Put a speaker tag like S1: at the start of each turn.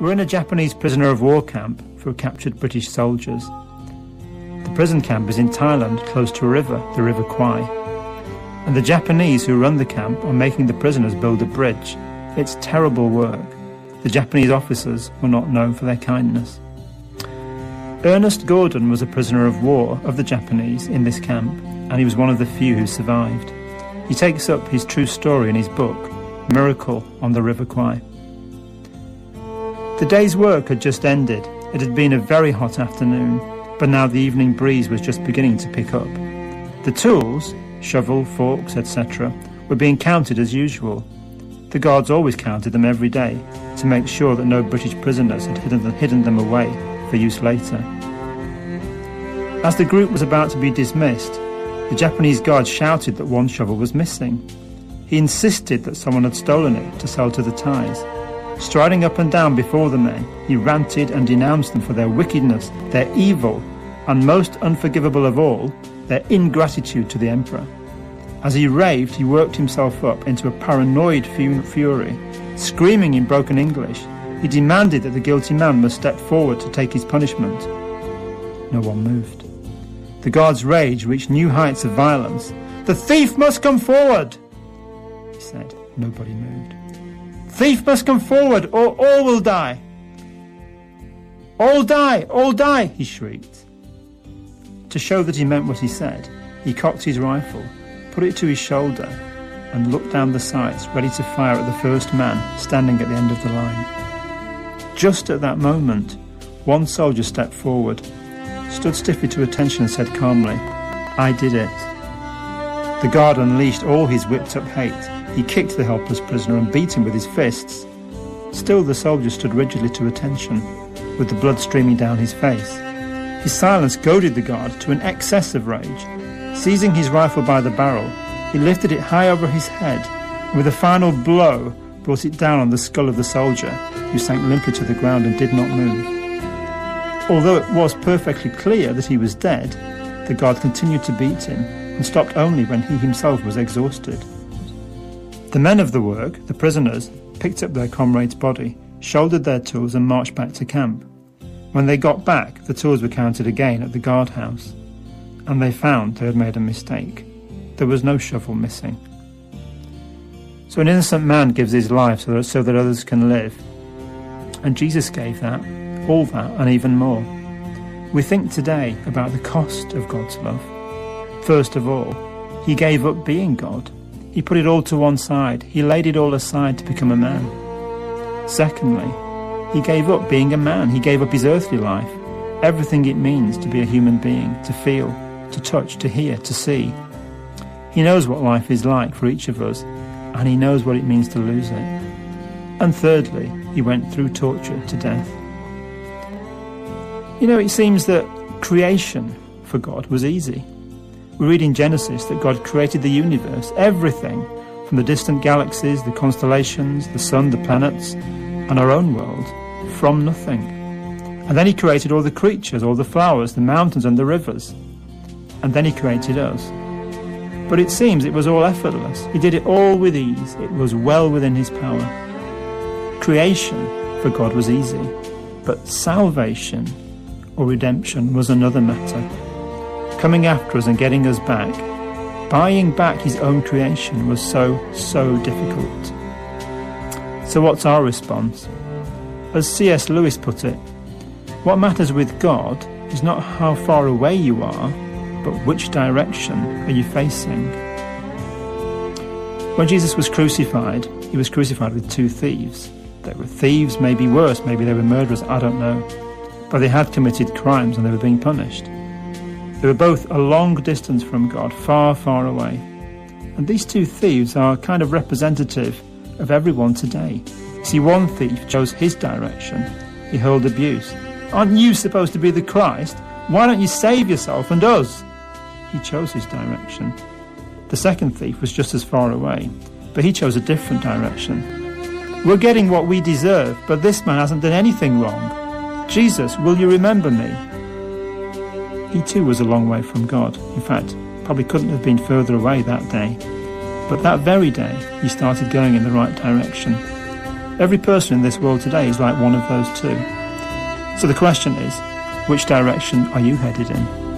S1: We're in a Japanese prisoner of war camp for captured British soldiers. The prison camp is in Thailand, close to a river, the River Kwai. And the Japanese who run the camp are making the prisoners build a bridge. It's terrible work. The Japanese officers were not known for their kindness. Ernest Gordon was a prisoner of war of the Japanese in this camp, and he was one of the few who survived. He takes up his true story in his book, Miracle on the River Kwai. The day's work had just ended. It had been a very hot afternoon, but now the evening breeze was just beginning to pick up. The tools, shovel, forks, etc., were being counted as usual. The guards always counted them every day to make sure that no British prisoners had hidden them, away for use later. As the group was about to be dismissed, the Japanese guard shouted that one shovel was missing. He insisted that someone had stolen it to sell to the Thais. Striding up and down before the men, he ranted and denounced them for their wickedness, their evil, and most unforgivable of all, their ingratitude to the emperor. As he raved, he worked himself up into a paranoid fury. Screaming in broken English, he demanded that the guilty man must step forward to take his punishment. No one moved. The guard's rage reached new heights of violence. The thief must come forward! He said. Nobody moved. Thief must come forward, or all will die. All die, all die, he shrieked. To show that he meant what he said, he cocked his rifle, put it to his shoulder, and looked down the sights, ready to fire at the first man standing at the end of the line. Just at that moment, one soldier stepped forward, stood stiffly to attention, and said calmly, I did it. The guard unleashed all his whipped up hate he kicked the helpless prisoner and beat him with his fists. Still, the soldier stood rigidly to attention, with the blood streaming down his face. His silence goaded the guard to an excess of rage. Seizing his rifle by the barrel, he lifted it high over his head, and with a final blow, brought it down on the skull of the soldier, who sank limply to the ground and did not move. Although it was perfectly clear that he was dead, the guard continued to beat him and stopped only when he himself was exhausted. The men of the work, the prisoners, picked up their comrade's body, shouldered their tools, and marched back to camp. When they got back, the tools were counted again at the guardhouse, and they found they had made a mistake. There was no shovel missing. So an innocent man gives his life so that, others can live. And Jesus gave that, all that, and even more. We think today about the cost of God's love. First of all, he gave up being God he put it all to one side. He laid it all aside to become a man. Secondly, he gave up being a man. He gave up his earthly life, everything it means to be a human being, to feel, to touch, to hear, to see. He knows what life is like for each of us, and he knows what it means to lose it. And thirdly, he went through torture to death. You know, it seems that creation for God was easy. We read in Genesis that God created the universe, everything, from the distant galaxies, the constellations, the sun, the planets, and our own world, from nothing. And then He created all the creatures, all the flowers, the mountains, and the rivers. And then He created us. But it seems it was all effortless. He did it all with ease. It was well within His power. Creation for God was easy, but salvation or redemption was another matter coming after us and getting us back, buying back his own creation was so, so difficult. So, what's our response? As C.S. Lewis put it, what matters with God is not how far away you are, but which direction are you facing. When Jesus was crucified, he was crucified with two thieves. They were thieves, maybe worse, maybe they were murderers, I don't know. But they had committed crimes and they were being punished. They were both a long distance from God, far, far away. And these two thieves are kind of representative of everyone today. See, one thief chose his direction. He hurled abuse. Aren't you supposed to be the Christ? Why don't you save yourself and us? He chose his direction. The second thief was just as far away, but he chose a different direction. We're getting what we deserve, but this man hasn't done anything wrong. Jesus, will you remember me? He too was a long way from God. In fact, probably couldn't have been further away that day. But that very day, he started going in the right direction. Every person in this world today is like one of those two. So the question is, which direction are you headed in?